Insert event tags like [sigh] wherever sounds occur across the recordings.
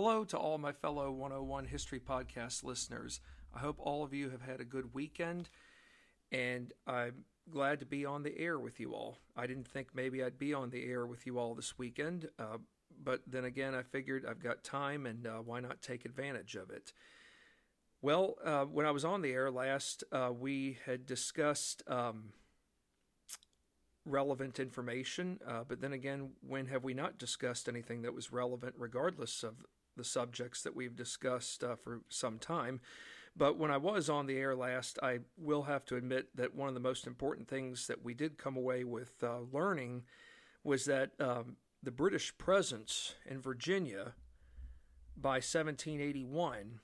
Hello to all my fellow 101 History Podcast listeners. I hope all of you have had a good weekend, and I'm glad to be on the air with you all. I didn't think maybe I'd be on the air with you all this weekend, uh, but then again, I figured I've got time, and uh, why not take advantage of it? Well, uh, when I was on the air last, uh, we had discussed. Um, relevant information. Uh, but then again, when have we not discussed anything that was relevant, regardless of the subjects that we've discussed uh, for some time? But when I was on the air last, I will have to admit that one of the most important things that we did come away with uh, learning was that um, the British presence in Virginia by 1781,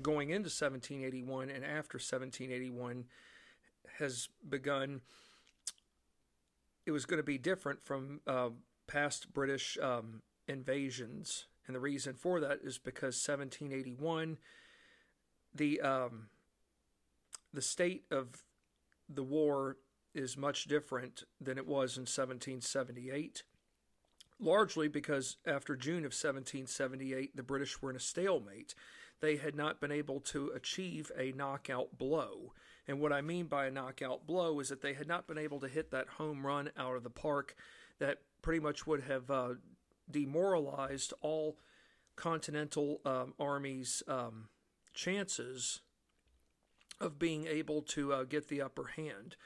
going into 1781 and after 1781, has begun it was going to be different from uh, past British um, invasions. And the reason for that is because 1781, the um, the state of the war is much different than it was in 1778. Largely because after June of 1778, the British were in a stalemate. They had not been able to achieve a knockout blow. And what I mean by a knockout blow is that they had not been able to hit that home run out of the park that pretty much would have uh, demoralized all Continental um, Army's um, chances of being able to uh, get the upper hand.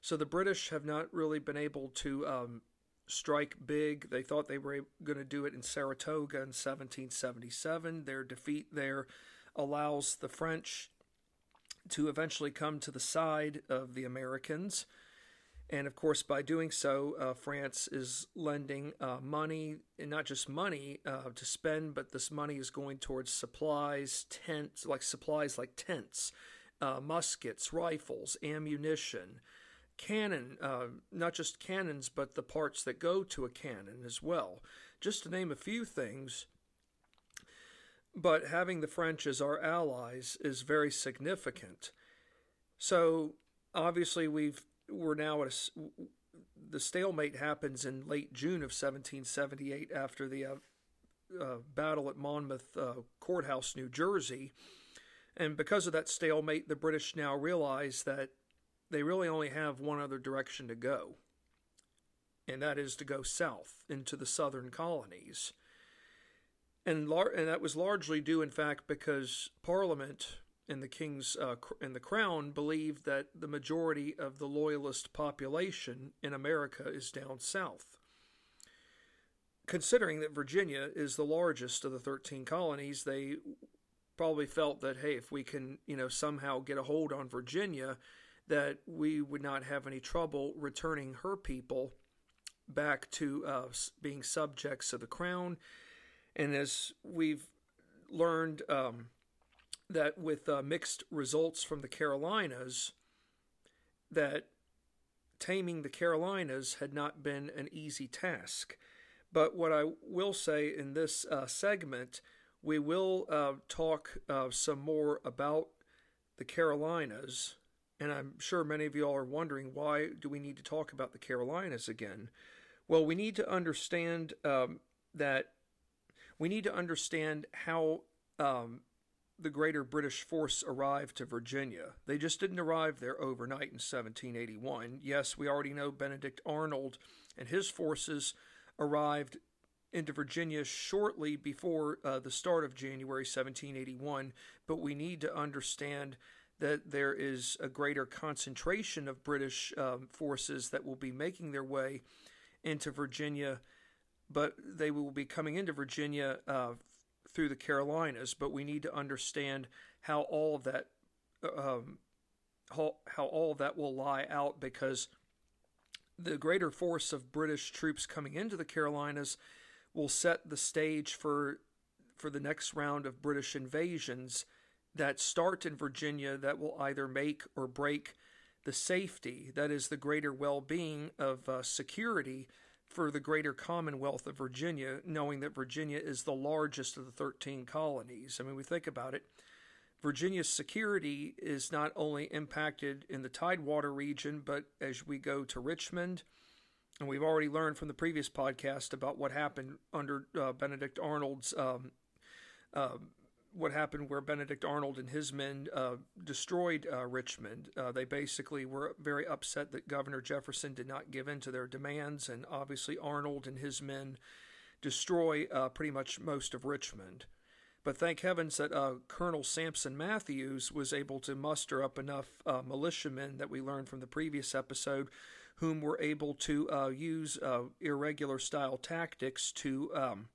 So the British have not really been able to um, strike big. They thought they were going to do it in Saratoga in 1777. Their defeat there allows the French to eventually come to the side of the Americans. And of course, by doing so, uh, France is lending uh, money, and not just money uh, to spend, but this money is going towards supplies, tents, like supplies like tents, uh, muskets, rifles, ammunition, cannon, uh, not just cannons, but the parts that go to a cannon as well. Just to name a few things but having the French as our allies is very significant. So obviously we've we're now at a, the stalemate happens in late June of 1778 after the uh, uh, battle at Monmouth uh, Courthouse, New Jersey, and because of that stalemate, the British now realize that they really only have one other direction to go, and that is to go south into the southern colonies. And lar- and that was largely due, in fact, because Parliament and the King's uh, and the Crown believed that the majority of the loyalist population in America is down south. Considering that Virginia is the largest of the 13 colonies, they probably felt that hey, if we can, you know, somehow get a hold on Virginia, that we would not have any trouble returning her people back to uh, being subjects of the crown and as we've learned um, that with uh, mixed results from the Carolinas, that taming the Carolinas had not been an easy task. But what I will say in this uh, segment, we will uh, talk uh, some more about the Carolinas. And I'm sure many of you all are wondering why do we need to talk about the Carolinas again? Well, we need to understand um, that we need to understand how um, the greater British force arrived to Virginia. They just didn't arrive there overnight in 1781. Yes, we already know Benedict Arnold and his forces arrived into Virginia shortly before uh, the start of January 1781, but we need to understand that there is a greater concentration of British um, forces that will be making their way into Virginia but they will be coming into Virginia uh, through the Carolinas. But we need to understand how all of that, um, how, how all of that will lie out because the greater force of British troops coming into the Carolinas will set the stage for for the next round of British invasions that start in Virginia that will either make or break the safety, that is, the greater well being of uh, security for the greater Commonwealth of Virginia, knowing that Virginia is the largest of the 13 colonies. I mean, we think about it. Virginia's security is not only impacted in the Tidewater region, but as we go to Richmond, and we've already learned from the previous podcast about what happened under uh, Benedict Arnold's um, uh, what happened where Benedict Arnold and his men uh, destroyed uh, Richmond. Uh, they basically were very upset that Governor Jefferson did not give in to their demands, and obviously Arnold and his men destroy uh, pretty much most of Richmond. But thank heavens that uh, Colonel Sampson Mathews was able to muster up enough uh, militiamen that we learned from the previous episode, whom were able to use irregular style tactics to um,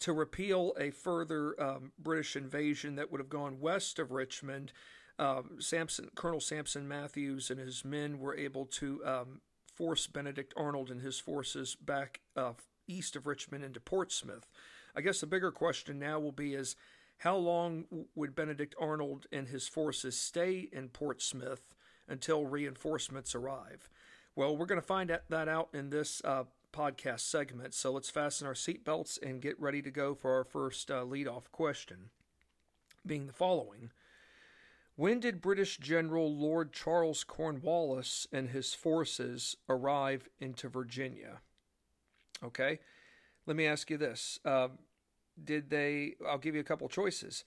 to repeal a further um, British invasion that would have gone west of Richmond. Um, Sampson, Colonel Sampson Mathews and his men were able to um, force Benedict Arnold and his forces back uh, east of Richmond into Portsmouth. I guess the bigger question now will be is how long would Benedict Arnold and his forces stay in Portsmouth until reinforcements arrive? Well, we're going to find that out in this uh, podcast segment. So let's fasten our seatbelts and get ready to go for our first uh, lead-off question, being the following. When did British General Lord Charles Cornwallis and his forces arrive into Virginia? Okay, let me ask you this. Uh, did they, I'll give you a couple choices.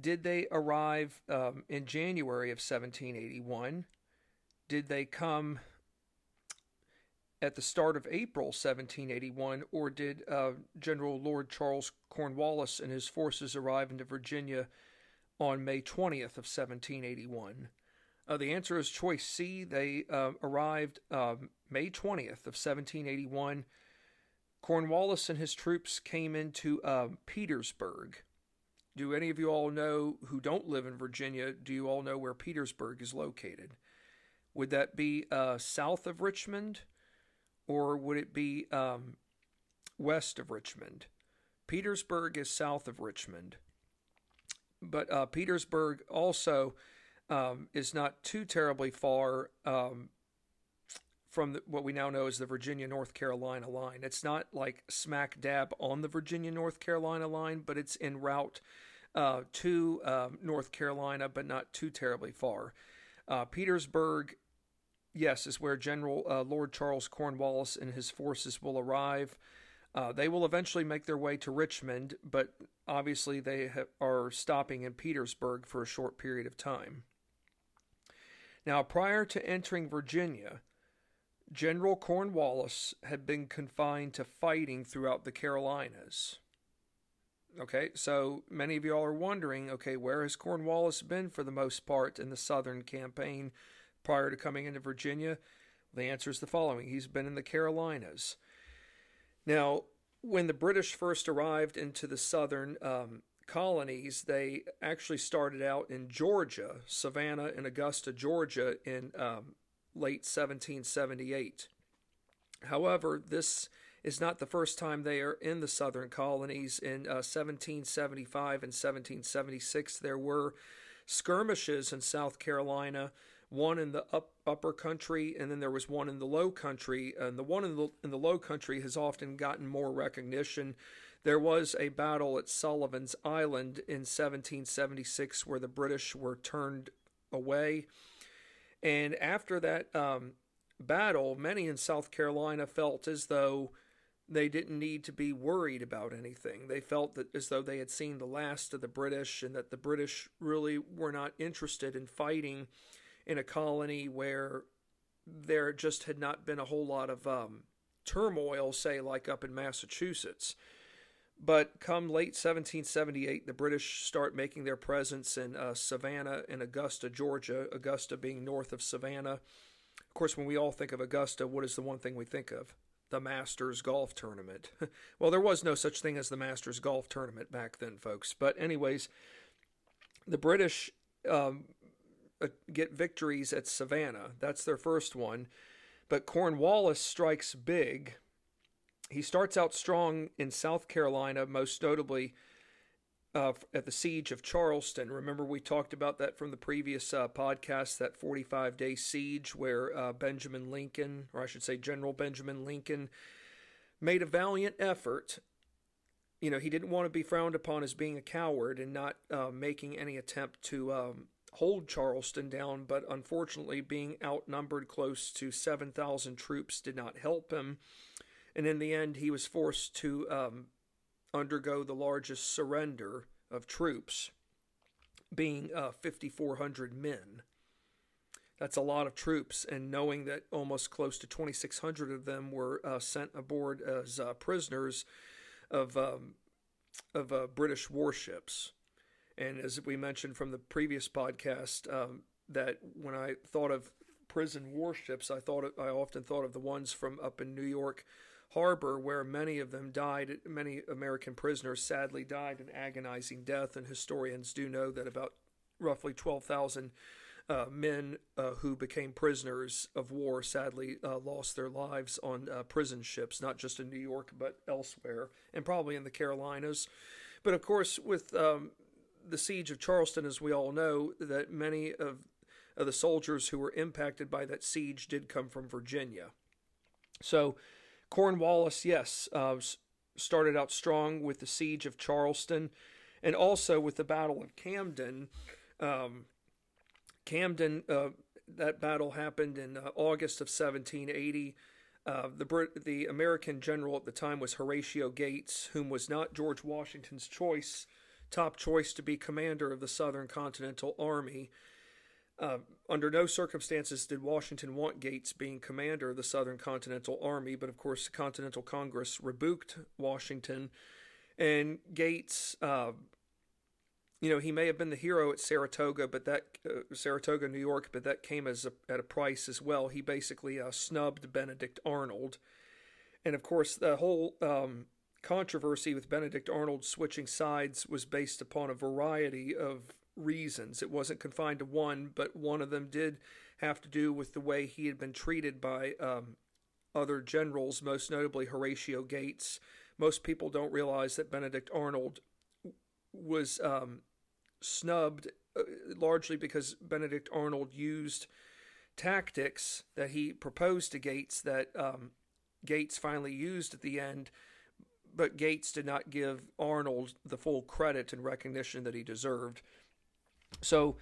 Did they arrive um, in January of 1781? Did they come at the start of April 1781, or did uh, General Lord Charles Cornwallis and his forces arrive into Virginia on May 20th of 1781? Uh, the answer is choice C. They uh, arrived um, May 20th of 1781. Cornwallis and his troops came into um, Petersburg. Do any of you all know who don't live in Virginia? Do you all know where Petersburg is located? Would that be uh, south of Richmond? Or would it be um, west of Richmond? Petersburg is south of Richmond, but uh, Petersburg also um, is not too terribly far um, from the, what we now know as the Virginia North Carolina line. It's not like smack dab on the Virginia North Carolina line, but it's en route uh, to uh, North Carolina, but not too terribly far. Uh, Petersburg yes, is where General uh, Lord Charles Cornwallis and his forces will arrive. Uh, they will eventually make their way to Richmond, but obviously they ha- are stopping in Petersburg for a short period of time. Now, prior to entering Virginia, General Cornwallis had been confined to fighting throughout the Carolinas. Okay, so many of y'all are wondering okay, where has Cornwallis been for the most part in the Southern campaign prior to coming into Virginia? The answer is the following He's been in the Carolinas. Now, when the British first arrived into the southern um, colonies, they actually started out in Georgia, Savannah and Augusta, Georgia, in um, late 1778. However, this is not the first time they are in the southern colonies. In uh, 1775 and 1776, there were skirmishes in South Carolina one in the up, upper country, and then there was one in the low country. And the one in the, in the low country has often gotten more recognition. There was a battle at Sullivan's Island in 1776 where the British were turned away. And after that um, battle, many in South Carolina felt as though they didn't need to be worried about anything. They felt that as though they had seen the last of the British and that the British really were not interested in fighting in a colony where there just had not been a whole lot of um, turmoil, say, like up in Massachusetts. But come late 1778, the British start making their presence in uh, Savannah and Augusta, Georgia, Augusta being north of Savannah. Of course, when we all think of Augusta, what is the one thing we think of? The Masters Golf Tournament. [laughs] well, there was no such thing as the Masters Golf Tournament back then, folks. But, anyways, the British um, get victories at Savannah. That's their first one. But Cornwallis strikes big. He starts out strong in South Carolina, most notably uh, at the siege of Charleston. Remember, we talked about that from the previous uh, podcast, that 45 day siege where uh, Benjamin Lincoln, or I should say General Benjamin Lincoln, made a valiant effort. You know, he didn't want to be frowned upon as being a coward and not uh, making any attempt to um, hold Charleston down, but unfortunately, being outnumbered close to 7,000 troops did not help him. And in the end, he was forced to um, undergo the largest surrender of troops, being uh, 5,400 men. That's a lot of troops, and knowing that almost close to 2,600 of them were uh, sent aboard as uh, prisoners of um, of uh, British warships. And as we mentioned from the previous podcast, um, that when I thought of prison warships, I thought I often thought of the ones from up in New York Harbor, where many of them died. Many American prisoners sadly died an agonizing death, and historians do know that about roughly 12,000 uh, men uh, who became prisoners of war sadly uh, lost their lives on uh, prison ships, not just in New York but elsewhere, and probably in the Carolinas. But of course, with um, the siege of Charleston, as we all know, that many of, of the soldiers who were impacted by that siege did come from Virginia. So Cornwallis, yes, uh, started out strong with the siege of Charleston and also with the Battle of Camden. Um, Camden, uh, that battle happened in uh, August of 1780. Uh, the Brit- the American general at the time was Horatio Gates, whom was not George Washington's choice, top choice to be commander of the Southern Continental Army. Uh, under no circumstances did Washington want Gates being commander of the Southern Continental Army, but of course, the Continental Congress rebuked Washington, and Gates. Uh, you know, he may have been the hero at Saratoga, but that uh, Saratoga, New York, but that came as a, at a price as well. He basically uh, snubbed Benedict Arnold, and of course, the whole um, controversy with Benedict Arnold switching sides was based upon a variety of reasons. It wasn't confined to one, but one of them did have to do with the way he had been treated by um, other generals, most notably Horatio Gates. Most people don't realize that Benedict Arnold was um, snubbed uh, largely because Benedict Arnold used tactics that he proposed to Gates that um, Gates finally used at the end, but Gates did not give Arnold the full credit and recognition that he deserved. So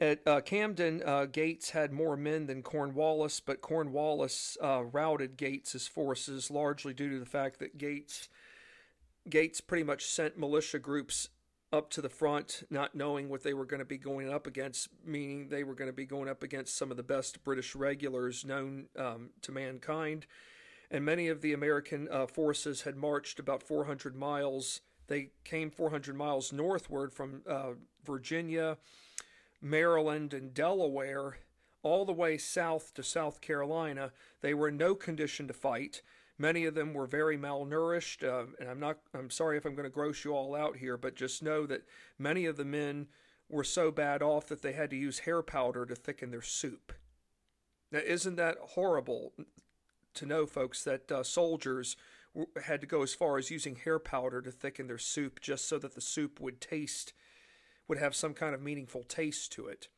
at uh, Camden, uh, Gates had more men than Cornwallis, but Cornwallis uh, routed Gates's forces largely due to the fact that Gates Gates pretty much sent militia groups up to the front, not knowing what they were going to be going up against, meaning they were going to be going up against some of the best British regulars known um, to mankind. And many of the American uh, forces had marched about 400 miles they came 400 miles northward from uh, Virginia, Maryland, and Delaware, all the way south to South Carolina. They were in no condition to fight. Many of them were very malnourished, uh, and I'm not. I'm sorry if I'm going to gross you all out here, but just know that many of the men were so bad off that they had to use hair powder to thicken their soup. Now, isn't that horrible to know, folks, that uh, soldiers had to go as far as using hair powder to thicken their soup just so that the soup would taste, would have some kind of meaningful taste to it.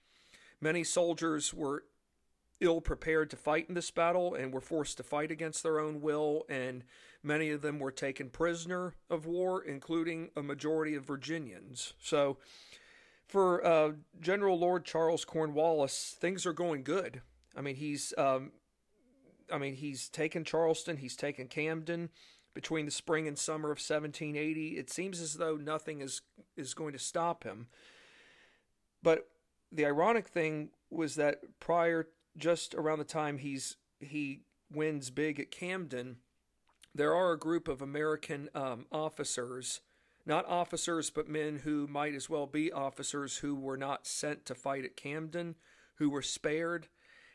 Many soldiers were ill prepared to fight in this battle and were forced to fight against their own will, and many of them were taken prisoner of war, including a majority of Virginians. So, for uh, General Lord Charles Cornwallis, things are going good. I mean, he's um, I mean, he's taken Charleston, he's taken Camden between the spring and summer of 1780. It seems as though nothing is is going to stop him. But the ironic thing was that prior, just around the time he's he wins big at Camden, there are a group of American um, officers, not officers, but men who might as well be officers who were not sent to fight at Camden, who were spared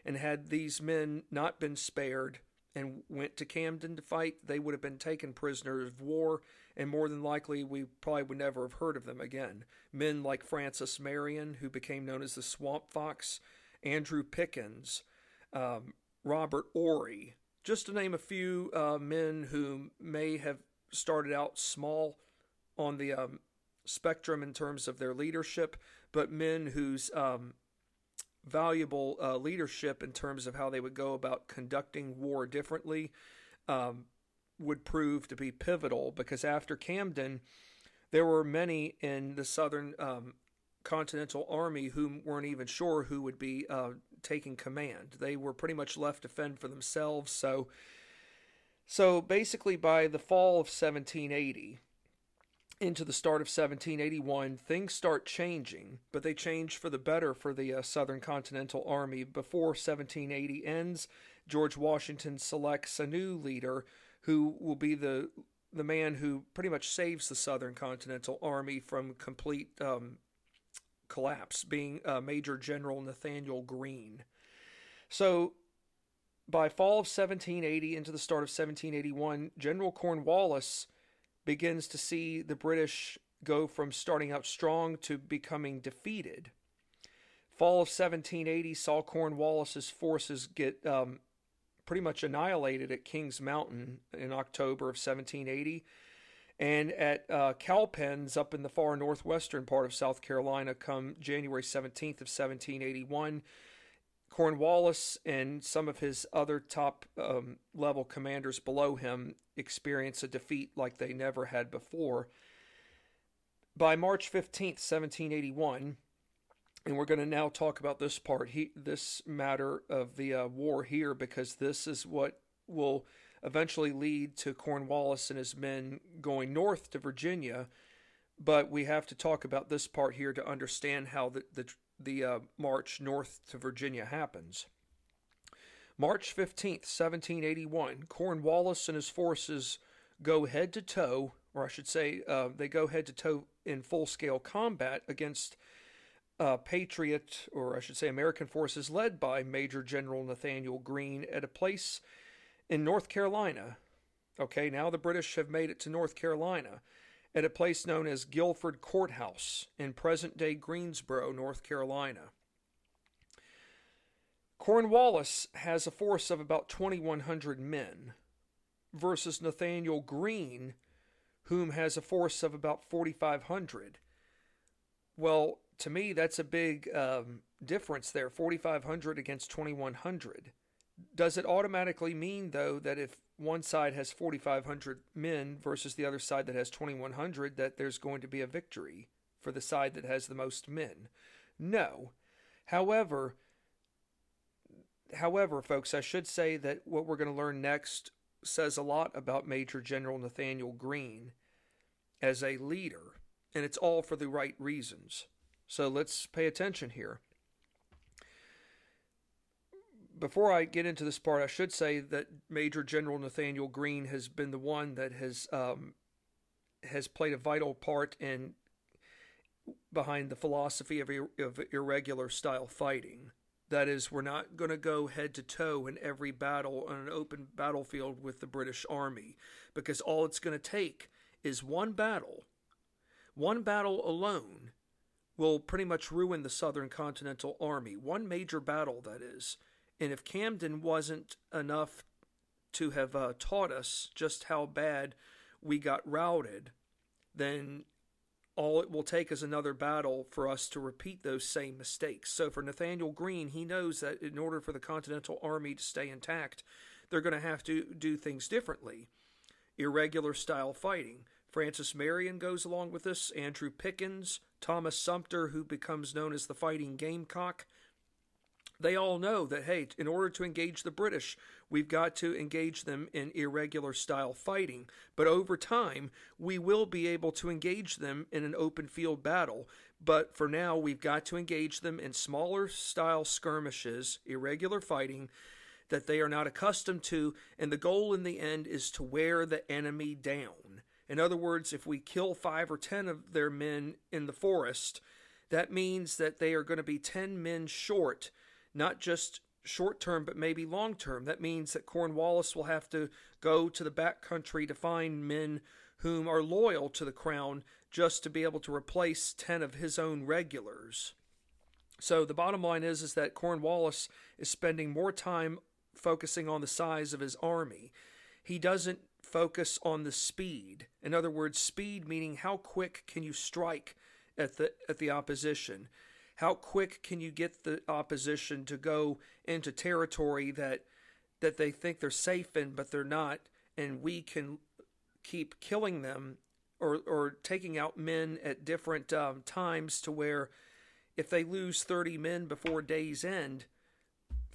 and had these men not been spared and went to Camden to fight, they would have been taken prisoners of war, and more than likely we probably would never have heard of them again. Men like Francis Marion, who became known as the Swamp Fox, Andrew Pickens, um, Robert Ory, just to name a few uh, men who may have started out small on the um, spectrum in terms of their leadership, but men whose um, valuable uh, leadership in terms of how they would go about conducting war differently um, would prove to be pivotal because after Camden, there were many in the Southern um, Continental Army who weren't even sure who would be uh, taking command. They were pretty much left to fend for themselves. So, so basically, by the fall of 1780, into the start of 1781, things start changing, but they change for the better for the uh, Southern Continental Army. Before 1780 ends, George Washington selects a new leader who will be the the man who pretty much saves the Southern Continental Army from complete um, collapse, being uh, Major General Nathanael Greene. So by fall of 1780 into the start of 1781, General Cornwallis begins to see the British go from starting out strong to becoming defeated. Fall of 1780 saw Cornwallis's forces get um, pretty much annihilated at Kings Mountain in October of 1780. And at uh, Cowpens up in the far northwestern part of South Carolina, come January 17th of 1781, Cornwallis and some of his other top um, level commanders below him experience a defeat like they never had before. By March 15th, 1781, and we're going to now talk about this part, he, this matter of the uh, war here, because this is what will eventually lead to Cornwallis and his men going north to Virginia. But we have to talk about this part here to understand how the, the, the uh, march north to Virginia happens. March 15th, 1781, Cornwallis and his forces go head to toe, or I should say, uh, they go head to toe in full scale combat against uh, Patriot, or I should say, American forces led by Major General Nathanael Greene at a place in North Carolina. Okay, now the British have made it to North Carolina at a place known as Guilford Courthouse in present day Greensboro, North Carolina. Cornwallis has a force of about 2,100 men versus Nathanael Greene, whom has a force of about 4,500. Well, to me, that's a big um, difference there 4,500 against 2,100. Does it automatically mean, though, that if one side has 4,500 men versus the other side that has 2,100, that there's going to be a victory for the side that has the most men? No. However, however, folks, I should say that what we're going to learn next says a lot about Major General Nathanael Greene as a leader, and it's all for the right reasons. So let's pay attention here. Before I get into this part, I should say that Major General Nathanael Greene has been the one that has um, has played a vital part in behind the philosophy of, of irregular style fighting. That is, we're not going to go head to toe in every battle on an open battlefield with the British Army, because all it's going to take is one battle, one battle alone, will pretty much ruin the Southern Continental Army. One major battle, that is. And if Camden wasn't enough to have uh, taught us just how bad we got routed, then all it will take is another battle for us to repeat those same mistakes. So for Nathanael Greene, he knows that in order for the Continental Army to stay intact, they're going to have to do things differently. Irregular style fighting. Francis Marion goes along with this, Andrew Pickens, Thomas Sumter, who becomes known as the Fighting Gamecock. They all know that, hey, in order to engage the British, we've got to engage them in irregular style fighting. But over time, we will be able to engage them in an open field battle. But for now, we've got to engage them in smaller style skirmishes, irregular fighting that they are not accustomed to. And the goal in the end is to wear the enemy down. In other words, if we kill five or ten of their men in the forest, that means that they are going to be 10 men short, not just short term, but maybe long term. That means that Cornwallis will have to go to the back country to find men whom are loyal to the crown just to be able to replace 10 of his own regulars. So the bottom line is is that Cornwallis is spending more time focusing on the size of his army. He doesn't focus on the speed. In other words, speed meaning how quick can you strike at the at the opposition? How quick can you get the opposition to go into territory that that they think they're safe in but they're not and we can keep killing them or or taking out men at different um, times to where if they lose 30 men before day's end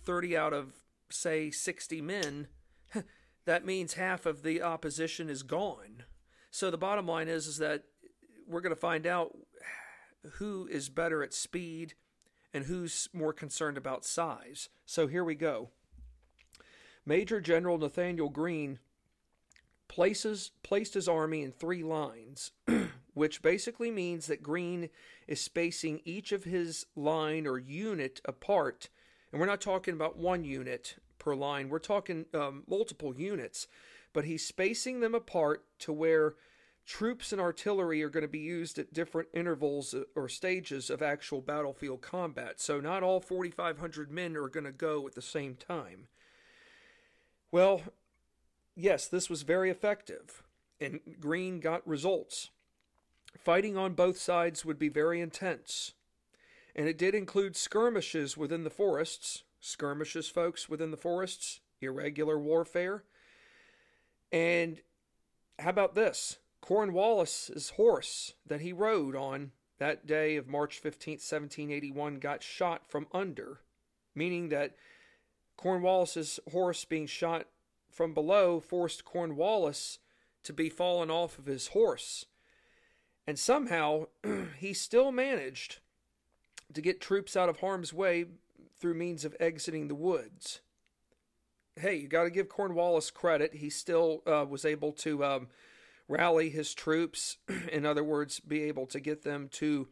30 out of say 60 men [laughs] that means half of the opposition is gone. So the bottom line is is that we're going to find out who is better at speed and who's more concerned about size. So here we go. Major General Nathaniel Greene places placed his army in three lines, [clears throat] which basically means that Greene is spacing each of his line or unit apart. And we're not talking about one unit per line, we're talking um, multiple units, but he's spacing them apart to where troops and artillery are going to be used at different intervals uh, or stages of actual battlefield combat. So not all 4,500 men are going to go at the same time. Well, yes, this was very effective, and Greene got results. Fighting on both sides would be very intense, and it did include skirmishes within the forests. Skirmishes, folks, within the forests, irregular warfare. And how about this? Cornwallis's horse that he rode on that day of March 15th, 1781, got shot from under, meaning that Cornwallis's horse being shot from below forced Cornwallis to be fallen off of his horse. And somehow [clears throat] he still managed to get troops out of harm's way through means of exiting the woods. Hey, you got to give Cornwallis credit. He still uh, was able to um, rally his troops, [clears throat] in other words, be able to get them to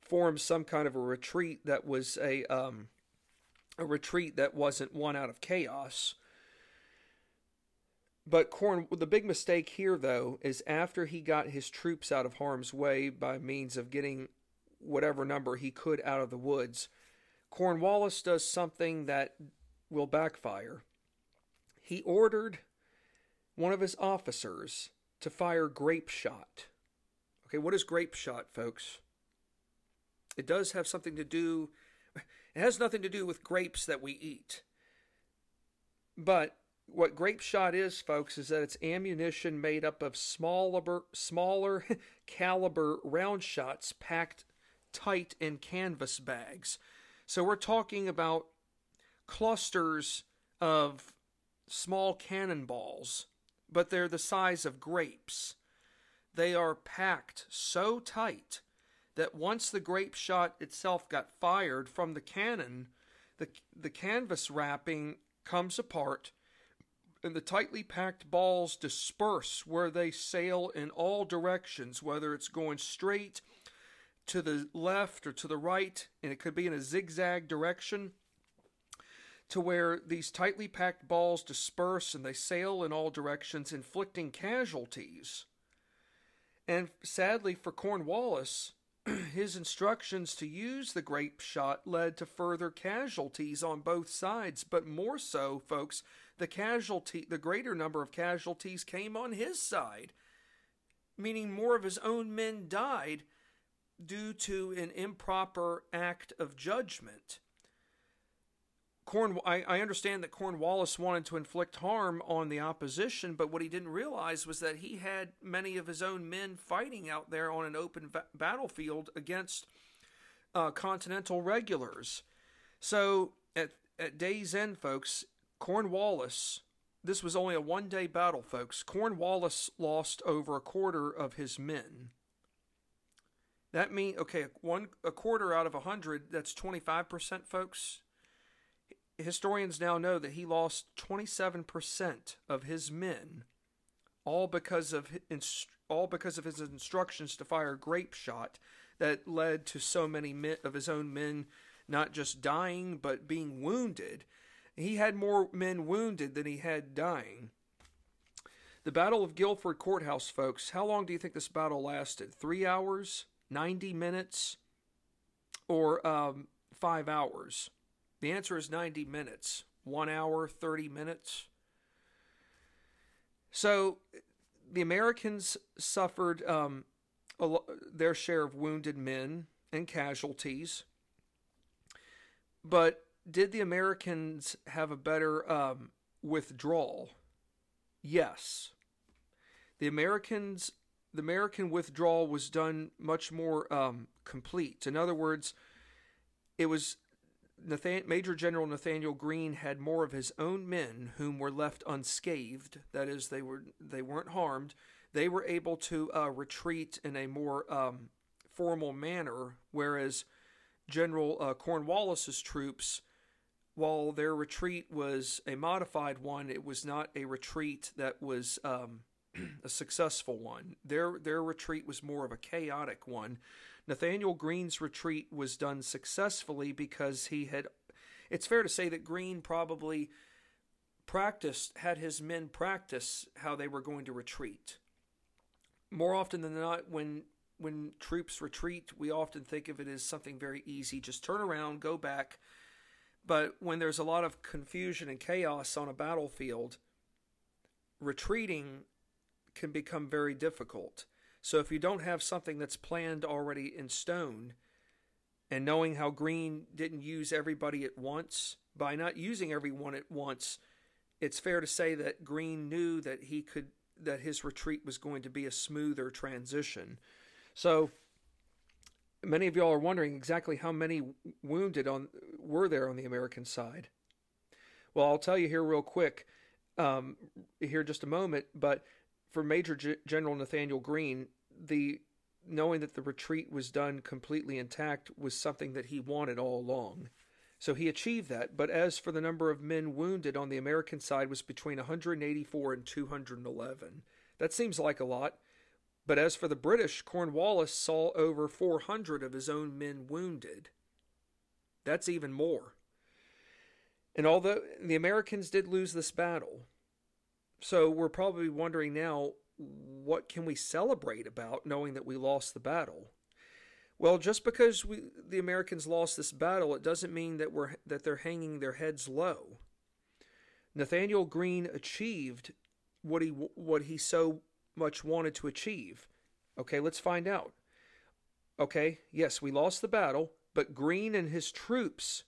form some kind of a retreat that was a um, a retreat that wasn't one out of chaos. But Corn, the big mistake here, though, is after he got his troops out of harm's way by means of getting whatever number he could out of the woods, Cornwallis does something that will backfire. He ordered one of his officers to fire grape shot. Okay, what is grape shot, folks? It does have something to do, [laughs] it has nothing to do with grapes that we eat. But what grape shot is, folks, is that it's ammunition made up of smaller, smaller [laughs] caliber round shots packed tight in canvas bags. So we're talking about clusters of small cannonballs but they're the size of grapes. They are packed so tight that once the grape shot itself got fired from the cannon, the, the canvas wrapping comes apart and the tightly packed balls disperse where they sail in all directions, whether it's going straight to the left or to the right, and it could be in a zigzag direction to where these tightly packed balls disperse and they sail in all directions, inflicting casualties. And sadly for Cornwallis, [clears throat] his instructions to use the grape shot led to further casualties on both sides, but more so, folks, the casualty the greater number of casualties came on his side, meaning more of his own men died due to an improper act of judgment. Corn, I, I, understand that Cornwallis wanted to inflict harm on the opposition, but what he didn't realize was that he had many of his own men fighting out there on an open va- battlefield against uh, Continental regulars. So at at day's end, folks, Cornwallis. This was only a one day battle, folks. Cornwallis lost over a quarter of his men. That means okay, one a quarter out of a hundred. That's twenty five percent, folks historians now know that he lost 27% of his men, all because of all because of his instructions to fire grape shot that led to so many of his own men not just dying but being wounded. He had more men wounded than he had dying. The Battle of Guilford Courthouse, folks, how long do you think this battle lasted? Three hours? 90 minutes? Or um, five hours? The answer is 90 minutes, one hour, 30 minutes. So the Americans suffered um, lo- their share of wounded men and casualties. But did the Americans have a better um, withdrawal? Yes. The Americans, the American withdrawal was done much more um, complete. In other words, it was Nathan- Major General Nathanael Greene had more of his own men whom were left unscathed, that is, they were they weren't harmed, they were able to uh, retreat in a more um, formal manner, whereas General uh, Cornwallis's troops, while their retreat was a modified one, it was not a retreat that was um, [clears throat] a successful one. Their their retreat was more of a chaotic one. Nathanael Greene's retreat was done successfully because he had. It's fair to say that Greene probably practiced had his men practice how they were going to retreat. More often than not, when when troops retreat, we often think of it as something very easy. Just turn around, go back. But when there's a lot of confusion and chaos on a battlefield, retreating can become very difficult. So if you don't have something that's planned already in stone, and knowing how Greene didn't use everybody at once, by not using everyone at once, it's fair to say that Greene knew that he could that his retreat was going to be a smoother transition. So many of y'all are wondering exactly how many wounded on were there on the American side. Well, I'll tell you here real quick, um, here just a moment. But for Major G- General Nathanael Greene, the knowing that the retreat was done completely intact was something that he wanted all along. So he achieved that. But as for the number of men wounded on the American side was between 184 and 211. That seems like a lot. But as for the British, Cornwallis saw over 400 of his own men wounded. That's even more. And although the Americans did lose this battle, so we're probably wondering now what can we celebrate about knowing that we lost the battle? Well, just because we, the Americans lost this battle, it doesn't mean that we're that they're hanging their heads low. Nathanael Greene achieved what he what he so much wanted to achieve. Okay, let's find out. Okay, yes, we lost the battle, but Greene and his troops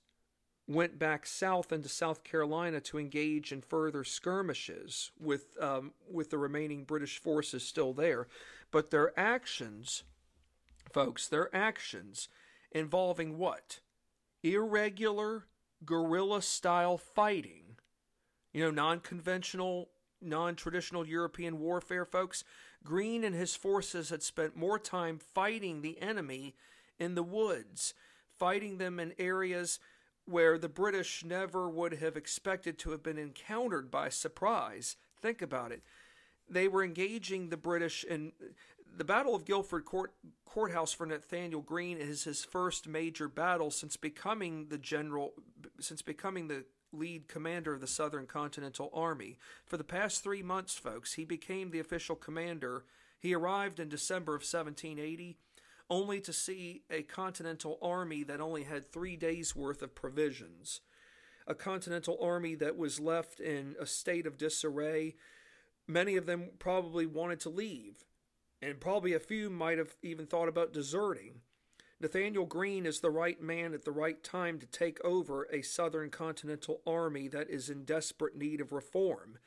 went back south into South Carolina to engage in further skirmishes with um, with the remaining British forces still there. But their actions, folks, their actions involving what? Irregular guerrilla style fighting. You know, non conventional, non traditional European warfare, folks. Greene and his forces had spent more time fighting the enemy in the woods, fighting them in areas where the British never would have expected to have been encountered by surprise. Think about it. They were engaging the British in the Battle of Guilford Court, Courthouse for Nathanael Greene is his first major battle since becoming the general since becoming the lead commander of the Southern Continental Army. For the past 3 months, folks, he became the official commander. He arrived in December of 1780 only to see a Continental Army that only had three days' worth of provisions. A Continental Army that was left in a state of disarray. Many of them probably wanted to leave, and probably a few might have even thought about deserting. Nathanael Greene is the right man at the right time to take over a Southern Continental Army that is in desperate need of reform.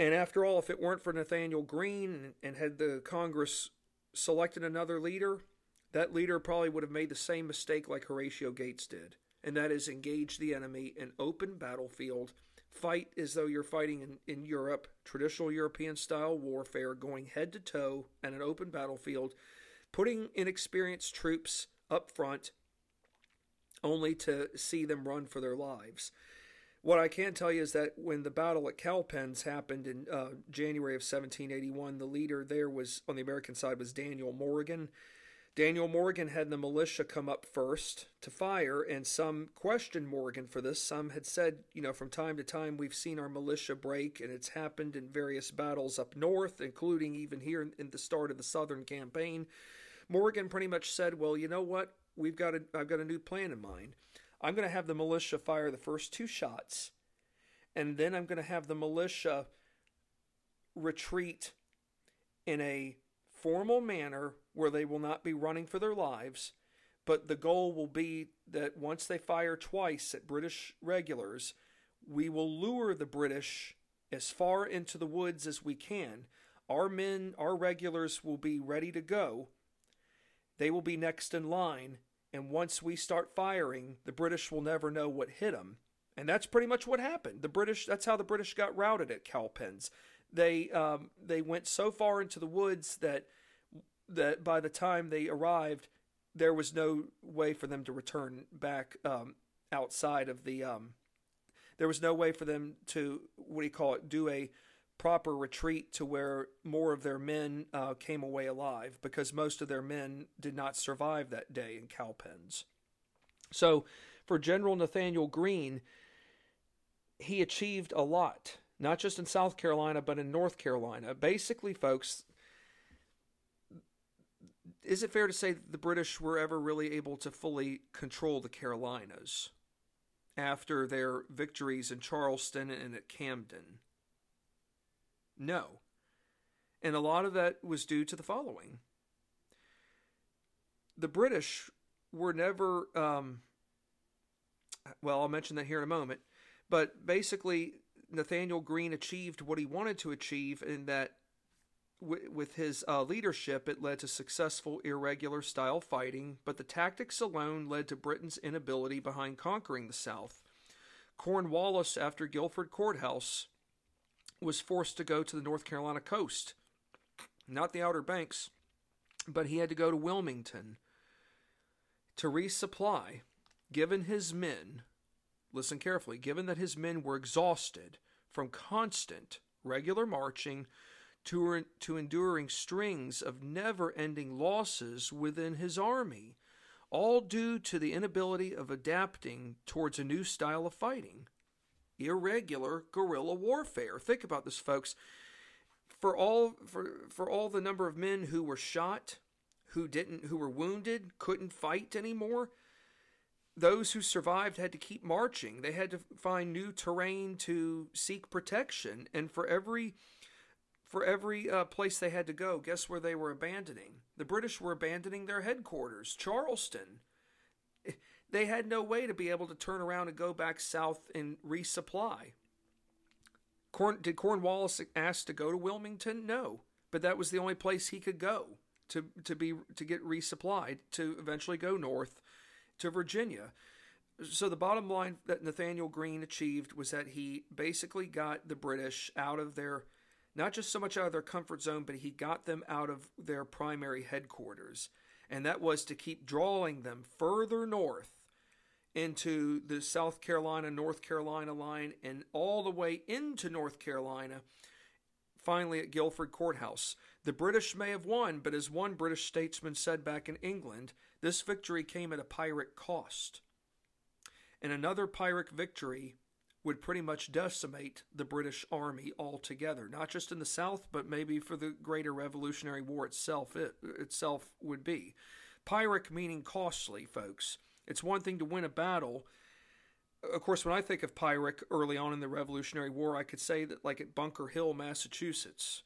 And after all, if it weren't for Nathanael Greene and had the Congress selected another leader, that leader probably would have made the same mistake like Horatio Gates did, and that is engage the enemy in open battlefield, fight as though you're fighting in, in Europe, traditional European style warfare, going head to toe at an open battlefield, putting inexperienced troops up front only to see them run for their lives. What I can tell you is that when the battle at Cowpens happened in uh, January of 1781, the leader there was on the American side was Daniel Morgan. Daniel Morgan had the militia come up first to fire, and some questioned Morgan for this. Some had said, you know, from time to time we've seen our militia break, and it's happened in various battles up north, including even here in, in the start of the Southern campaign. Morgan pretty much said, well, you know what? We've got a, I've got a new plan in mind. I'm going to have the militia fire the first two shots, and then I'm going to have the militia retreat in a formal manner where they will not be running for their lives. But the goal will be that once they fire twice at British regulars, we will lure the British as far into the woods as we can. Our men, our regulars will be ready to go. They will be next in line, and once we start firing, the British will never know what hit them. And that's pretty much what happened. The British, that's how the British got routed at Cowpens. they um, they went so far into the woods that that by the time they arrived, there was no way for them to return back um, outside of the. Um, there was no way for them to what do you call it? Do a proper retreat to where more of their men uh, came away alive because most of their men did not survive that day in cowpens. So, for General Nathanael Greene, he achieved a lot, not just in South Carolina, but in North Carolina. Basically, folks, is it fair to say the British were ever really able to fully control the Carolinas after their victories in Charleston and at Camden? No. And a lot of that was due to the following the British were never, um, well, I'll mention that here in a moment, but basically, Nathanael Greene achieved what he wanted to achieve in that with his uh, leadership, it led to successful irregular style fighting, but the tactics alone led to Britain's inability behind conquering the South. Cornwallis, after Guilford Courthouse, was forced to go to the North Carolina coast, not the Outer Banks, but he had to go to Wilmington to resupply, given his men, listen carefully, given that his men were exhausted from constant, regular marching to, er, to enduring strings of never ending losses within his army, all due to the inability of adapting towards a new style of fighting irregular guerrilla warfare. Think about this, folks. For all for for all the number of men who were shot, who didn't who were wounded, couldn't fight anymore, those who survived had to keep marching. They had to find new terrain to seek protection, and for every for every uh, place they had to go, guess where they were abandoning? The British were abandoning their headquarters, Charleston they had no way to be able to turn around and go back south and resupply. Corn, did Cornwallis ask to go to Wilmington? No, but that was the only place he could go to to be to get resupplied to eventually go north to Virginia. So the bottom line that Nathanael Greene achieved was that he basically got the British out of their not just so much out of their comfort zone, but he got them out of their primary headquarters, and that was to keep drawing them further north into the South Carolina North Carolina line and all the way into North Carolina, finally at Guilford Courthouse. The British may have won, but as one British statesman said back in England, this victory came at a Pyrrhic cost. And another Pyrrhic victory would pretty much decimate the British army altogether, not just in the South, but maybe for the greater Revolutionary War itself. It itself would be Pyrrhic meaning costly, folks. It's one thing to win a battle. Of course, when I think of Pyrrhic early on in the Revolutionary War, I could say that, like at Bunker Hill, Massachusetts,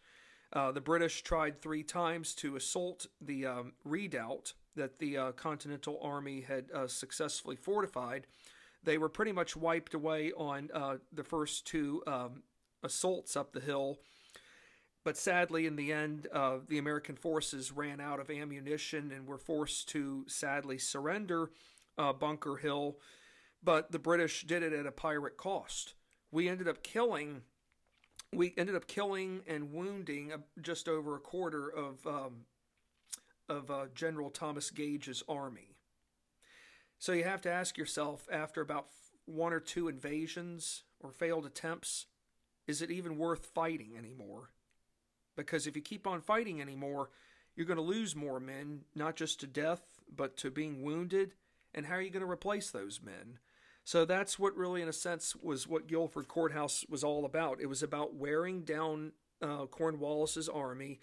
uh, the British tried three times to assault the um, redoubt that the uh, Continental Army had uh, successfully fortified. They were pretty much wiped away on uh, the first two um, assaults up the hill. But sadly, in the end, uh, the American forces ran out of ammunition and were forced to sadly surrender uh, Bunker Hill, but the British did it at a Pyrrhic cost. We ended up killing, we ended up killing and wounding just over a quarter of um, of uh, General Thomas Gage's army. So you have to ask yourself, after about one or two invasions or failed attempts, is it even worth fighting anymore? Because if you keep on fighting anymore, you're going to lose more men, not just to death, but to being wounded and how are you going to replace those men? So that's what really, in a sense, was what Guilford Courthouse was all about. It was about wearing down uh, Cornwallis's army.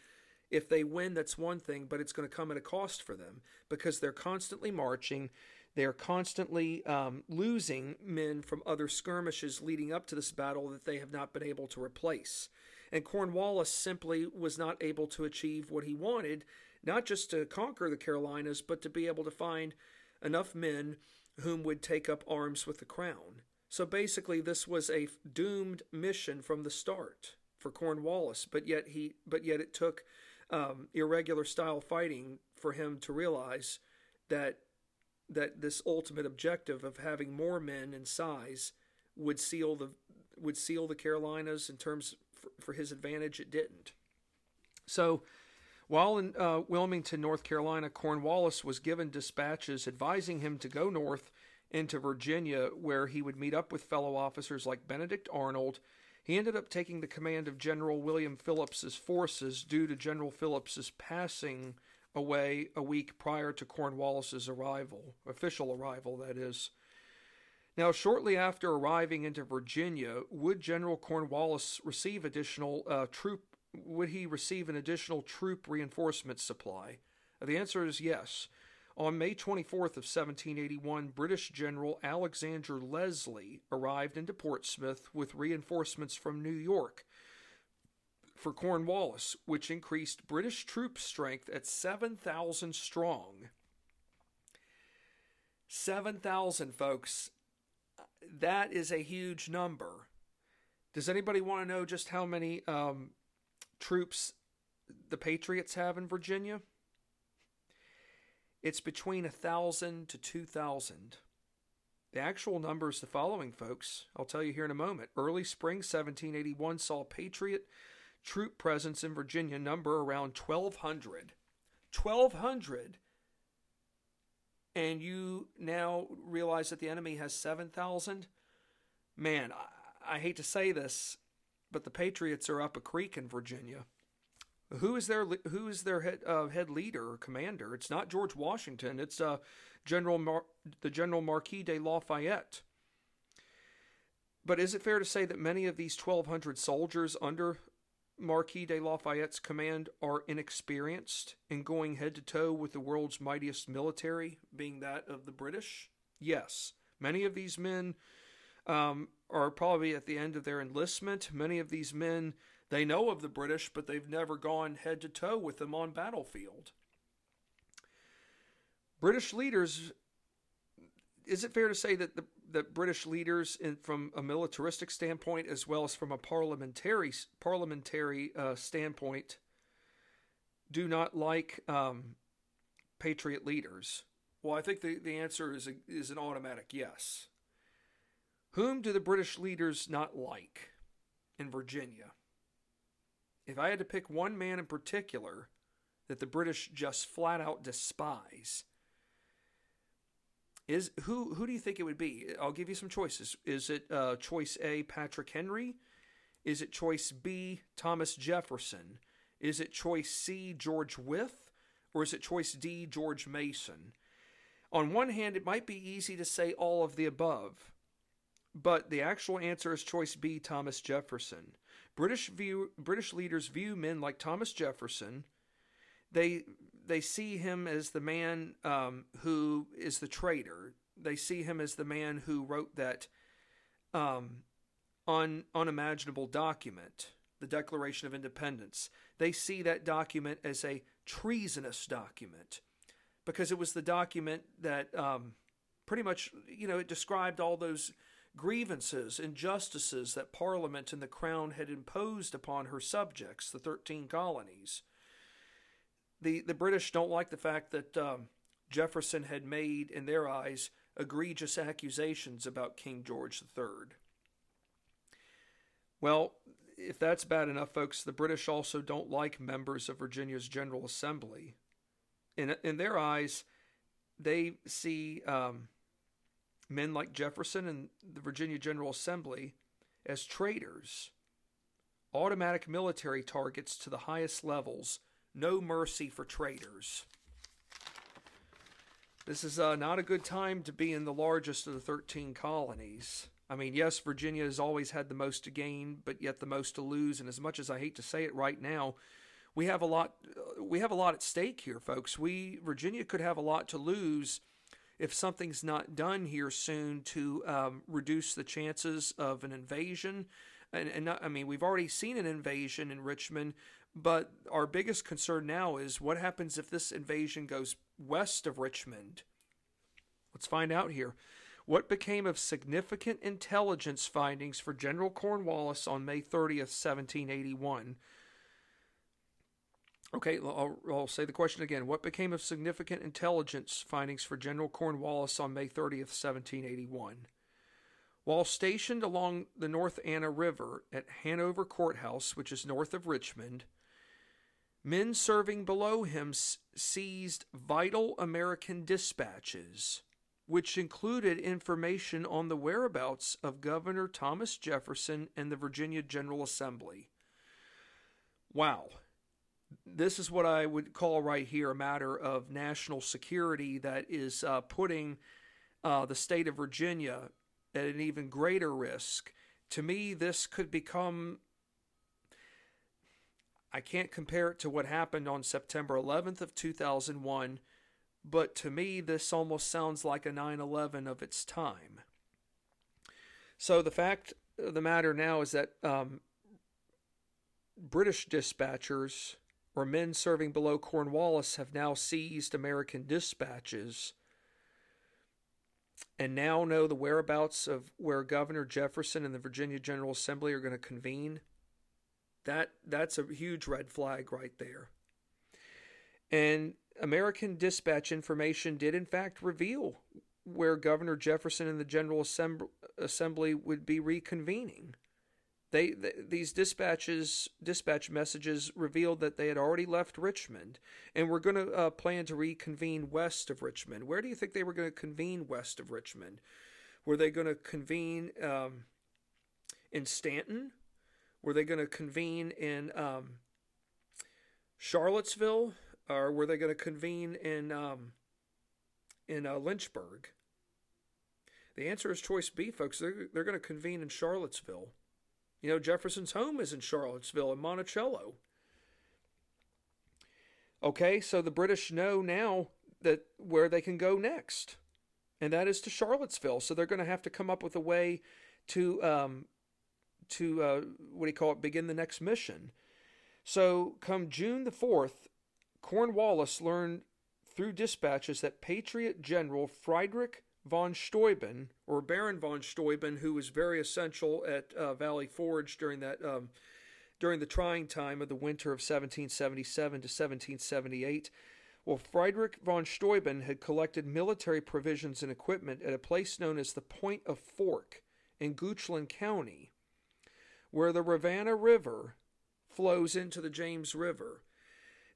If they win, that's one thing, but it's going to come at a cost for them because they're constantly marching. They're constantly um, losing men from other skirmishes leading up to this battle that they have not been able to replace. And Cornwallis simply was not able to achieve what he wanted, not just to conquer the Carolinas, but to be able to find enough men whom would take up arms with the crown. So basically, this was a doomed mission from the start for Cornwallis. But yet he, but yet it took um, irregular style fighting for him to realize that that this ultimate objective of having more men in size would seal the would seal the Carolinas in terms for, for his advantage, it didn't. So, while in uh, Wilmington, North Carolina, Cornwallis was given dispatches advising him to go north into Virginia, where he would meet up with fellow officers like Benedict Arnold. He ended up taking the command of General William Phillips's forces due to General Phillips's passing away a week prior to Cornwallis's arrival, official arrival, that is. Now, shortly after arriving into Virginia, would General Cornwallis receive additional uh, troop? Would he receive an additional troop reinforcement supply? The answer is yes. On May 24th of 1781, British General Alexander Leslie arrived into Portsmouth with reinforcements from New York for Cornwallis, which increased British troop strength at 7,000 strong. 7,000, folks that is a huge number. Does anybody want to know just how many um, troops the Patriots have in Virginia? It's between a thousand to two thousand. The actual number is the following, folks. I'll tell you here in a moment. Early spring 1781 saw Patriot troop presence in Virginia number around 1,200. 1,200 and you now realize that the enemy has 7,000, man, I, I, hate to say this, but the Patriots are up a creek in Virginia. Who is their who is their head uh, head leader or commander? It's not George Washington. It's uh, General Mar- the General Marquis de Lafayette. But is it fair to say that many of these 1,200 soldiers under Marquis de Lafayette's command are inexperienced in going head to toe with the world's mightiest military, being that of the British? Yes. Many of these men um, are probably at the end of their enlistment. Many of these men, they know of the British, but they've never gone head to toe with them on battlefield. British leaders, is it fair to say that the that British leaders, in, from a militaristic standpoint as well as from a parliamentary parliamentary uh, standpoint, do not like um, patriot leaders? Well, I think the, the answer is a, is an automatic yes. Whom do the British leaders not like in Virginia? If I had to pick one man in particular that the British just flat out despise, is who who do you think it would be? I'll give you some choices. Is it uh, choice A, Patrick Henry? Is it choice B, Thomas Jefferson? Is it choice C, George Wythe? Or is it choice D, George Mason? On one hand, it might be easy to say all of the above, but the actual answer is choice B, Thomas Jefferson. British view British leaders view men like Thomas Jefferson. They they see him as the man um, who is the traitor. They see him as the man who wrote that um, un, unimaginable document, the Declaration of Independence. They see that document as a treasonous document because it was the document that um, pretty much, you know, it described all those grievances, injustices that Parliament and the Crown had imposed upon her subjects, the 13 colonies the the British don't like the fact that um, Jefferson had made, in their eyes, egregious accusations about King George III. Well, if that's bad enough, folks, the British also don't like members of Virginia's General Assembly. In in their eyes, they see um, men like Jefferson and the Virginia General Assembly as traitors, automatic military targets to the highest levels no mercy for traitors. This is uh, not a good time to be in the largest of the 13 colonies. I mean, yes, Virginia has always had the most to gain, but yet the most to lose. And as much as I hate to say it right now, we have a lot. We have a lot at stake here, folks. We Virginia could have a lot to lose if something's not done here soon to um, reduce the chances of an invasion. And, and not, I mean, we've already seen an invasion in Richmond, but our biggest concern now is what happens if this invasion goes west of Richmond? Let's find out here. What became of significant intelligence findings for General Cornwallis on May 30th, 1781? Okay, I'll, I'll, say the question again. What became of significant intelligence findings for General Cornwallis on May 30th, 1781? While stationed along the North Anna River at Hanover Courthouse, which is north of Richmond, men serving below him seized vital American dispatches, which included information on the whereabouts of Governor Thomas Jefferson and the Virginia General Assembly. Wow. This is what I would call right here a matter of national security that is uh, putting uh, the state of Virginia at an even greater risk. To me, this could become. I can't compare it to what happened on September 11th of 2001, but to me, this almost sounds like a 9 11 of its time. So the fact of the matter now is that um, British dispatchers or men serving below Cornwallis have now seized American dispatches and now know the whereabouts of where Governor Jefferson and the Virginia General Assembly are going to convene, that that's a huge red flag right there. And American dispatch information did in fact reveal where Governor Jefferson and the General Assembly would be reconvening. They, these dispatches dispatch messages revealed that they had already left Richmond and were going to uh, plan to reconvene west of Richmond. Where do you think they were going to convene west of Richmond? Were they going to convene um, in Staunton? Were they going to convene in um, Charlottesville, or were they going to convene in um, in uh, Lynchburg? The answer is choice B, folks. They're, they're going to convene in Charlottesville. You know, Jefferson's home is in Charlottesville and Monticello. Okay, so the British know now that where they can go next, and that is to Charlottesville. So they're going to have to come up with a way to um, to uh, what do you call it? Begin the next mission. So come June the fourth, Cornwallis learned through dispatches that Patriot General Friedrich von Steuben, or Baron von Steuben, who was very essential at uh, Valley Forge during that um, during the trying time of the winter of 1777 to 1778. Well, Friedrich von Steuben had collected military provisions and equipment at a place known as the Point of Fork in Goochland County, where the Rivanna River flows into the James River.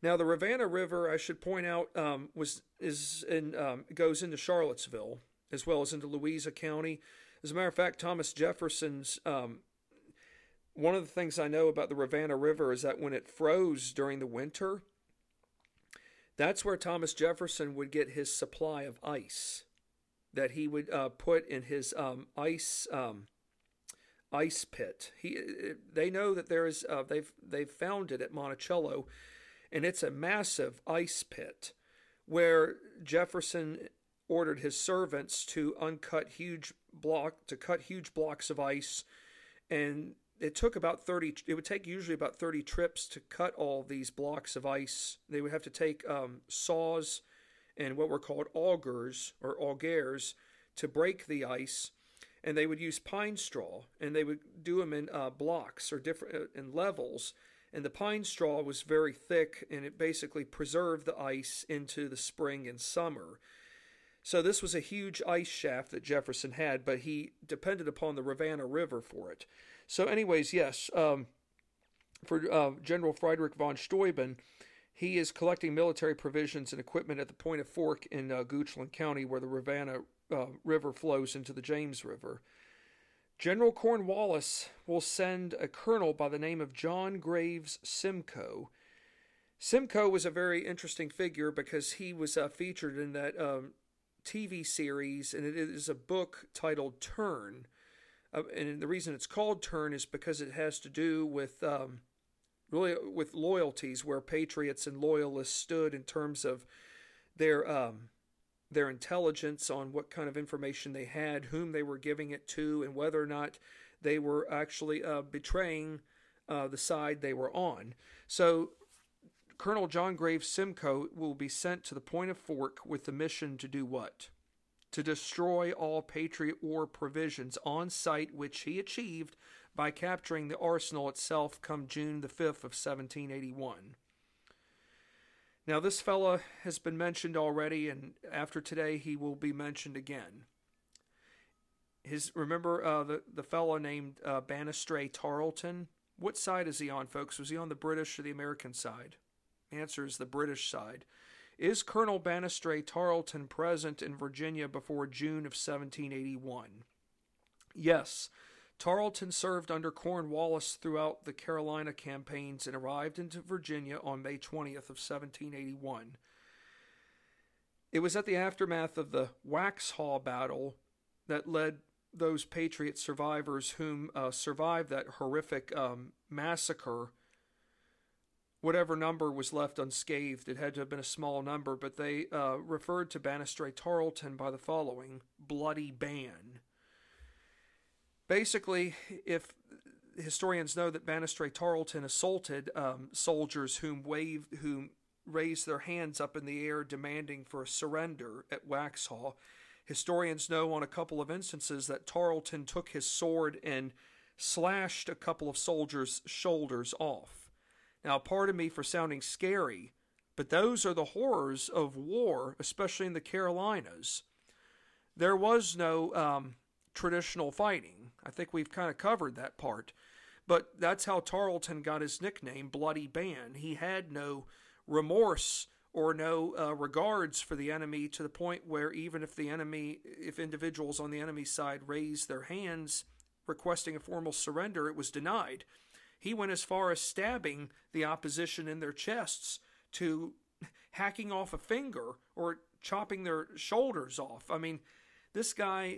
Now, the Rivanna River, I should point out, um, was is in um, goes into Charlottesville, as well as into Louisa County. As a matter of fact, Thomas Jefferson's um, one of the things I know about the Rivanna River is that when it froze during the winter, that's where Thomas Jefferson would get his supply of ice that he would uh, put in his um, ice um, ice pit. He they know that there is uh, they've they've found it at Monticello, and it's a massive ice pit where Jefferson ordered his servants to uncut huge block to cut huge blocks of ice. And it took about 30 it would take usually about 30 trips to cut all these blocks of ice. They would have to take um, saws and what were called augers or augers to break the ice. And they would use pine straw and they would do them in uh, blocks or different uh, in levels. And the pine straw was very thick and it basically preserved the ice into the spring and summer so this was a huge ice shaft that Jefferson had, but he depended upon the Rivanna River for it. So, anyways, yes, um, for uh, General Friedrich von Steuben, he is collecting military provisions and equipment at the Point of Fork in uh, Goochland County, where the Rivanna uh, River flows into the James River. General Cornwallis will send a colonel by the name of John Graves Simcoe. Simcoe was a very interesting figure because he was uh, featured in that um, TV series, and it is a book titled Turn. Uh, and the reason it's called Turn is because it has to do with um, really with loyalties, where patriots and loyalists stood in terms of their um, their intelligence on what kind of information they had, whom they were giving it to, and whether or not they were actually uh, betraying uh, the side they were on. So Colonel John Graves Simcoe will be sent to the Point of Fork with the mission to do what? To destroy all Patriot War provisions on site, which he achieved by capturing the arsenal itself come June the 5th of 1781. Now, this fella has been mentioned already, and after today, he will be mentioned again. his remember uh, the the fellow named uh, Tarleton. What side is he on, folks? Was he on the British or the American side? Answer is the British side. Is Colonel Banastre Tarleton present in Virginia before June of 1781? Yes. Tarleton served under Cornwallis throughout the Carolina campaigns and arrived into Virginia on May 20th of 1781. It was at the aftermath of the Waxhaw battle that led those Patriot survivors whom uh, survived that horrific um, massacre, whatever number was left unscathed, it had to have been a small number, but they uh, referred to Banastre Tarleton by the following Bloody Ban. Basically, if historians know that Banastre Tarleton assaulted um, soldiers whom waved, whom raised their hands up in the air demanding for a surrender at Waxhaw, Historians know on a couple of instances that Tarleton took his sword and slashed a couple of soldiers' shoulders off. Now, pardon me for sounding scary, but those are the horrors of war, especially in the Carolinas. There was no um, traditional fighting. I think we've kind of covered that part. But that's how Tarleton got his nickname, Bloody Ban. He had no remorse or no uh, regards for the enemy to the point where even if the enemy, if individuals on the enemy side raised their hands requesting a formal surrender, it was denied. He went as far as stabbing the opposition in their chests to hacking off a finger or chopping their shoulders off. I mean, this guy,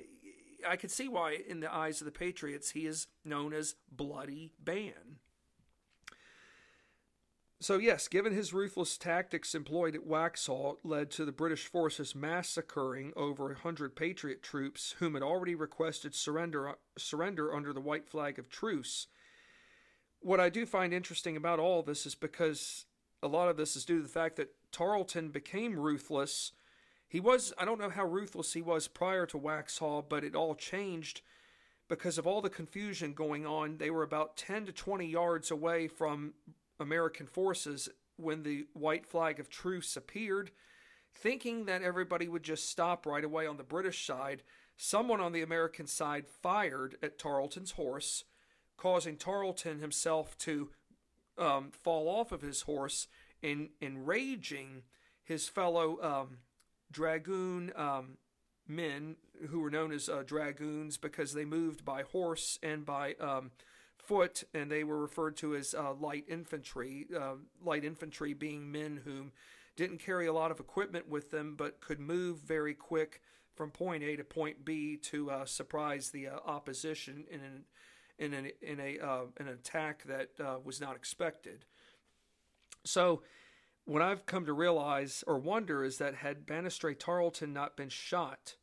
I could see why, in the eyes of the Patriots, he is known as Bloody Ban. So, yes, given his ruthless tactics employed at Waxhaw led to the British forces massacring over a hundred Patriot troops whom had already requested surrender, surrender under the white flag of truce. What I do find interesting about all this is because a lot of this is due to the fact that Tarleton became ruthless. He was, I don't know how ruthless he was prior to Waxhaw, but it all changed because of all the confusion going on. They were about 10 to 20 yards away from American forces when the white flag of truce appeared, thinking that everybody would just stop right away on the British side. Someone on the American side fired at Tarleton's horse, causing Tarleton himself to um, fall off of his horse and enraging his fellow um, dragoon um, men who were known as uh, dragoons because they moved by horse and by um, foot, and they were referred to as uh, light infantry. Uh, light infantry being men whom didn't carry a lot of equipment with them, but could move very quick from point A to point B to uh, surprise the uh, opposition in an in an in a uh, an attack that uh, was not expected. So. What I've come to realize or wonder is that had Banastre Tarleton not been shot,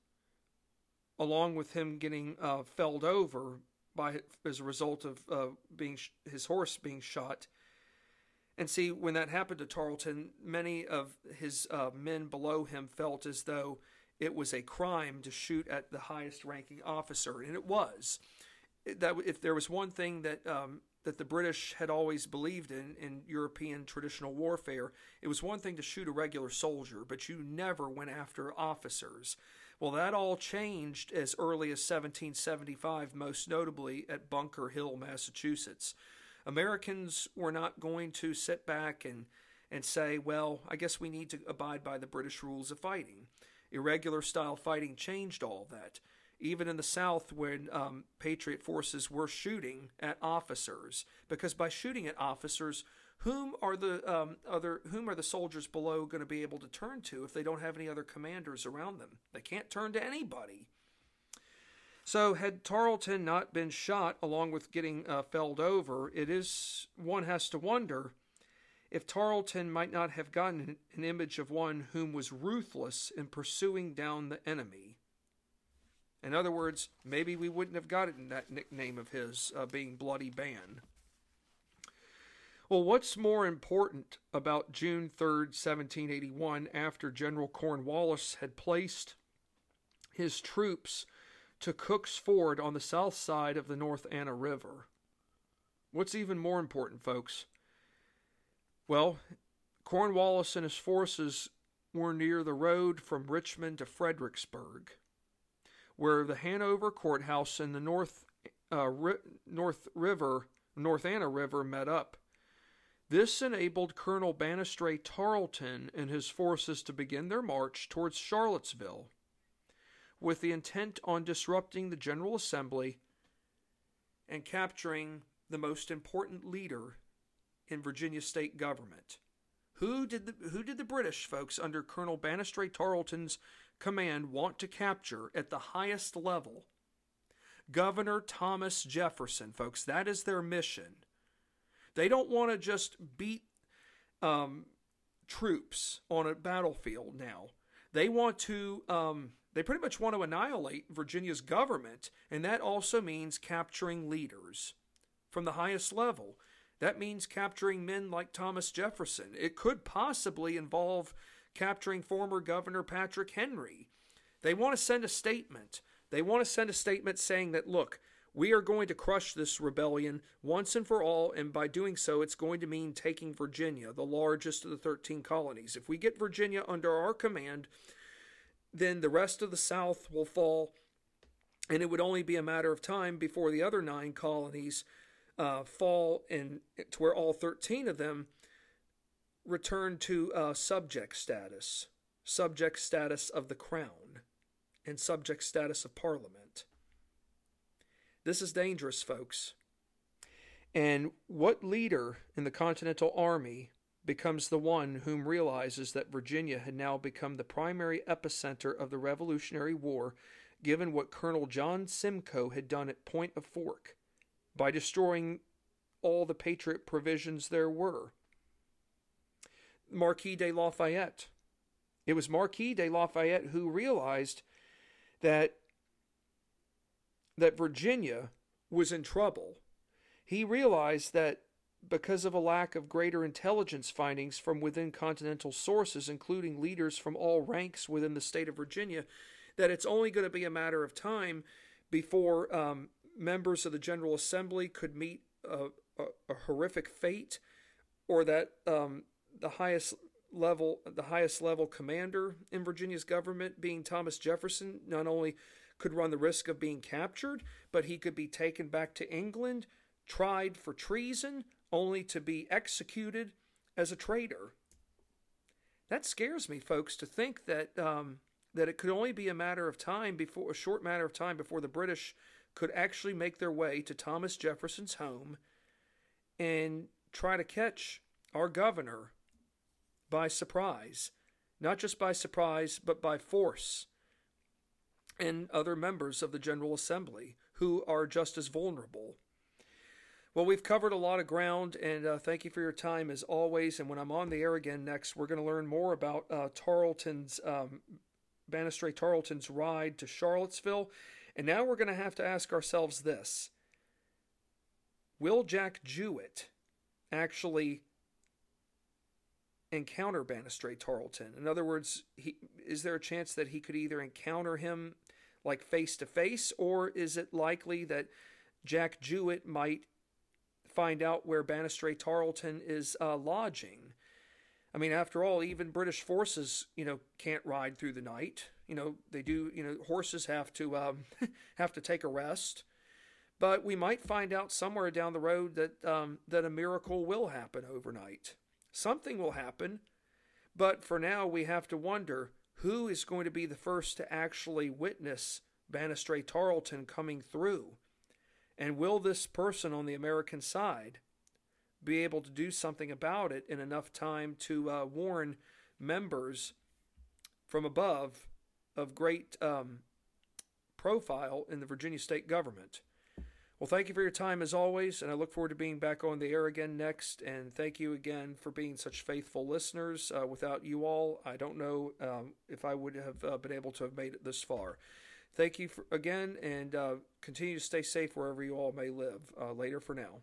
along with him getting felled over by as a result of uh, being his horse being shot. And see, when that happened to Tarleton, many of his uh, men below him felt as though it was a crime to shoot at the highest ranking officer, and it was. That if there was one thing that um, that the British had always believed in in European traditional warfare, it was one thing to shoot a regular soldier, but you never went after officers. Well, that all changed as early as 1775, most notably at Bunker Hill, Massachusetts. Americans were not going to sit back and, and say, well, I guess we need to abide by the British rules of fighting. Irregular style fighting changed all that. Even in the South, when um, Patriot forces were shooting at officers, because by shooting at officers, whom are the um, other whom are the soldiers below going to be able to turn to if they don't have any other commanders around them? They can't turn to anybody. So, had Tarleton not been shot along with getting uh, felled over, it is one has to wonder if Tarleton might not have gotten an image of one whom was ruthless in pursuing down the enemy. In other words, maybe we wouldn't have gotten that nickname of his, uh, being Bloody Ban. Well, what's more important about June 3rd, 1781, after General Cornwallis had placed his troops to Cook's Ford on the south side of the North Anna River? What's even more important, folks? Well, Cornwallis and his forces were near the road from Richmond to Fredericksburg where the Hanover Courthouse and the North uh, North River North Anna River met up. This enabled Colonel Banastre Tarleton and his forces to begin their march towards Charlottesville, with the intent on disrupting the General Assembly and capturing the most important leader in Virginia state government. Who did the who did the British folks under Colonel Banastre Tarleton's command want to capture at the highest level? Governor Thomas Jefferson, folks. That is their mission. They don't want to just beat um, troops on a battlefield now. They want to, um, they pretty much want to annihilate Virginia's government, and that also means capturing leaders from the highest level. That means capturing men like Thomas Jefferson. It could possibly involve capturing former Governor Patrick Henry. They want to send a statement. They want to send a statement saying that, look, we are going to crush this rebellion once and for all, and by doing so, it's going to mean taking Virginia, the largest of the 13 colonies. If we get Virginia under our command, then the rest of the South will fall, and it would only be a matter of time before the other nine colonies uh, fall and to where all 13 of them return to uh, subject status, subject status of the crown, and subject status of parliament. This is dangerous, folks. And what leader in the Continental Army becomes the one whom realizes that Virginia had now become the primary epicenter of the Revolutionary War, given what Colonel John Simcoe had done at Point of Fork by destroying all the Patriot provisions there were? Marquis de Lafayette. It was Marquis de Lafayette who realized that that Virginia was in trouble. He realized that because of a lack of greater intelligence findings from within continental sources, including leaders from all ranks within the state of Virginia, that it's only going to be a matter of time before um, members of the General Assembly could meet a, a, a horrific fate, or that um, the highest level, the highest level commander in Virginia's government, being Thomas Jefferson, not only could run the risk of being captured, but he could be taken back to England, tried for treason, only to be executed as a traitor. That scares me, folks, to think that um, that it could only be a matter of time before a short matter of time before the British could actually make their way to Thomas Jefferson's home and try to catch our governor by surprise. Not just by surprise, but by force and other members of the General Assembly who are just as vulnerable. Well, we've covered a lot of ground, and uh, thank you for your time as always. And when I'm on the air again next, we're going to learn more about uh, Tarleton's, um, Tarleton's ride to Charlottesville. And now we're going to have to ask ourselves this Will Jack Jouett actually encounter Banastre Tarleton? In other words, he, is there a chance that he could either encounter him like face to face, or is it likely that Jack Jouett might find out where Banastre Tarleton is uh, lodging? I mean, after all, even British forces, you know, can't ride through the night. You know, they do. You know, horses have to um, [laughs] have to take a rest. But we might find out somewhere down the road that um, that a miracle will happen overnight. Something will happen, but for now we have to wonder who is going to be the first to actually witness Banastre Tarleton coming through? And will this person on the American side be able to do something about it in enough time to uh, warn members from above of great um, profile in the Virginia state government? Well, thank you for your time as always, and I look forward to being back on the air again next. And thank you again for being such faithful listeners. Uh, without you all, I don't know um, if I would have uh, been able to have made it this far. Thank you for, again, and uh, continue to stay safe wherever you all may live. Uh, later for now.